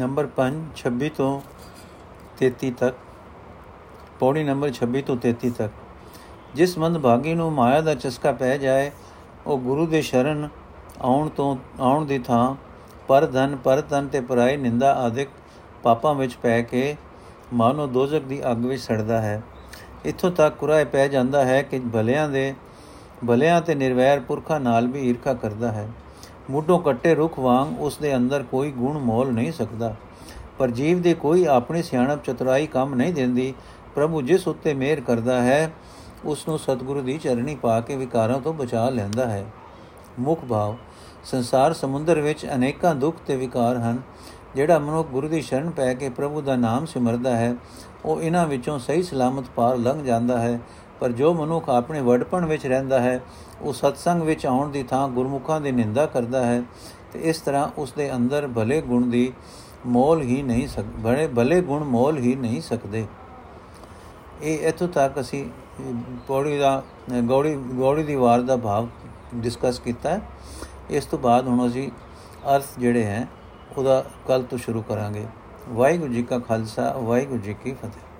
Number 5 26 ਤੋਂ 33 ਤੱਕ। ਪੌੜੀ ਨੰਬਰ 26 ਤੋਂ 33 ਤੱਕ। ਜਿਸ ਮੰਦ ਭਾਗੀ ਨੂੰ ਮਾਇਆ ਦਾ ਚਸਕਾ ਪੈ ਜਾਏ, ਉਹ ਗੁਰੂ ਦੇ ਸ਼ਰਨ ਆਉਣ ਤੋਂ, ਆਉਣ ਦੀ ਥਾਂ ਪਰ ਧਨ, ਪਰ ਤਨ ਤੇ ਪਰਾਈ ਨਿੰਦਾ ਆਦਿਕ ਪਾਪਾਂ ਵਿੱਚ ਪੈ ਕੇ ਮਾਨੋ ਦੋਜ਼ਖ ਦੀ ਅੱਗ ਵਿੱਚ ਸੜਦਾ ਹੈ। ਇੱਥੋਂ ਤੱਕ ਕੁਰਾਏ ਪੈ ਜਾਂਦਾ ਹੈ ਕਿ ਭਲਿਆਂ ਦੇ, ਭਲਿਆਂ ਤੇ ਨਿਰਵੈਰ ਪੁਰਖਾਂ ਨਾਲ ਵੀ ਈਰਖਾ ਕਰਦਾ ਹੈ। ਮੁੱਢੋਂ ਕੱਟੇ ਰੁੱਖ ਵਾਂਗ ਉਸ ਦੇ ਅੰਦਰ ਕੋਈ ਗੁਣ ਮੋਲ ਨਹੀਂ ਸਕਦਾ। ਪਰ ਜੀਵ ਦੇ ਕੋਈ ਆਪਣੀ ਸਿਆਣਪ ਚਤੁਰਾਈ ਕੰਮ ਨਹੀਂ ਦਿੰਦੀ। ਪ੍ਰਭੂ ਜਿਸ ਉੱਤੇ ਮਿਹਰ ਕਰਦਾ ਹੈ ਉਸ ਨੂੰ ਸਤਿਗੁਰੂ ਦੀ ਚਰਣੀ ਪਾ ਕੇ ਵਿਕਾਰਾਂ ਤੋਂ ਬਚਾ ਲੈਂਦਾ ਹੈ। ਮੁੱਖ ਭਾਵ, ਸੰਸਾਰ ਸਮੁੰਦਰ ਵਿੱਚ ਅਨੇਕਾਂ ਦੁੱਖ ਤੇ ਵਿਕਾਰ ਹਨ। ਜਿਹੜਾ ਮਨੁੱਖ ਗੁਰੂ ਦੀ ਸ਼ਰਨ ਪੈ ਕੇ ਪ੍ਰਭੂ ਦਾ ਨਾਮ ਸਿਮਰਦਾ ਹੈ, ਉਹ ਇਹਨਾਂ ਵਿੱਚੋਂ ਸਹੀ ਸਲਾਮਤ ਪਾਰ ਲੰਘ ਜਾਂਦਾ ਹੈ। ਪਰ ਜੋ ਮਨੁੱਖ ਆਪਣੇ ਵਡਪਣ ਵਿੱਚ ਰਹਿੰਦਾ ਹੈ, ਉਹ ਸਤਸੰਗ ਵਿੱਚ ਆਉਣ ਦੀ ਥਾਂ ਗੁਰਮੁਖਾਂ ਦੀ ਨਿੰਦਾ ਕਰਦਾ ਹੈ ਤੇ ਇਸ ਤਰ੍ਹਾਂ ਉਸ ਦੇ ਅੰਦਰ ਭਲੇ ਗੁਣ ਦੀ ਮੋਲ ਹੀ ਨਹੀਂ ਸਕ ਬੜੇ ਭਲੇ ਗੁਣ ਮੋਲ ਹੀ ਨਹੀਂ ਸਕਦੇ। ਇਹ ਇਥੋਂ ਤੱਕ ਅਸੀਂ ਪੌੜੀ ਦਾ, ਗੌੜੀ ਗੌੜੀ ਦੀ ਵਾਰ ਦਾ ਭਾਵ ਡਿਸਕਸ ਕੀਤਾ ਹੈ। ਇਸ ਤੋਂ ਬਾਅਦ ਹੁਣ ਅਸੀਂ ਅਰਥ ਜਿਹੜੇ ਹੈ, ਉਹਦਾ ਕੱਲ ਤੋਂ ਸ਼ੁਰੂ ਕਰਾਂਗੇ। ਵਾਹਿਗੁਰੂ ਜੀ ਕਾ ਖਾਲਸਾ, ਵਾਹਿਗੁਰੂ ਜੀ ਕੀ ਫਤਿਹ।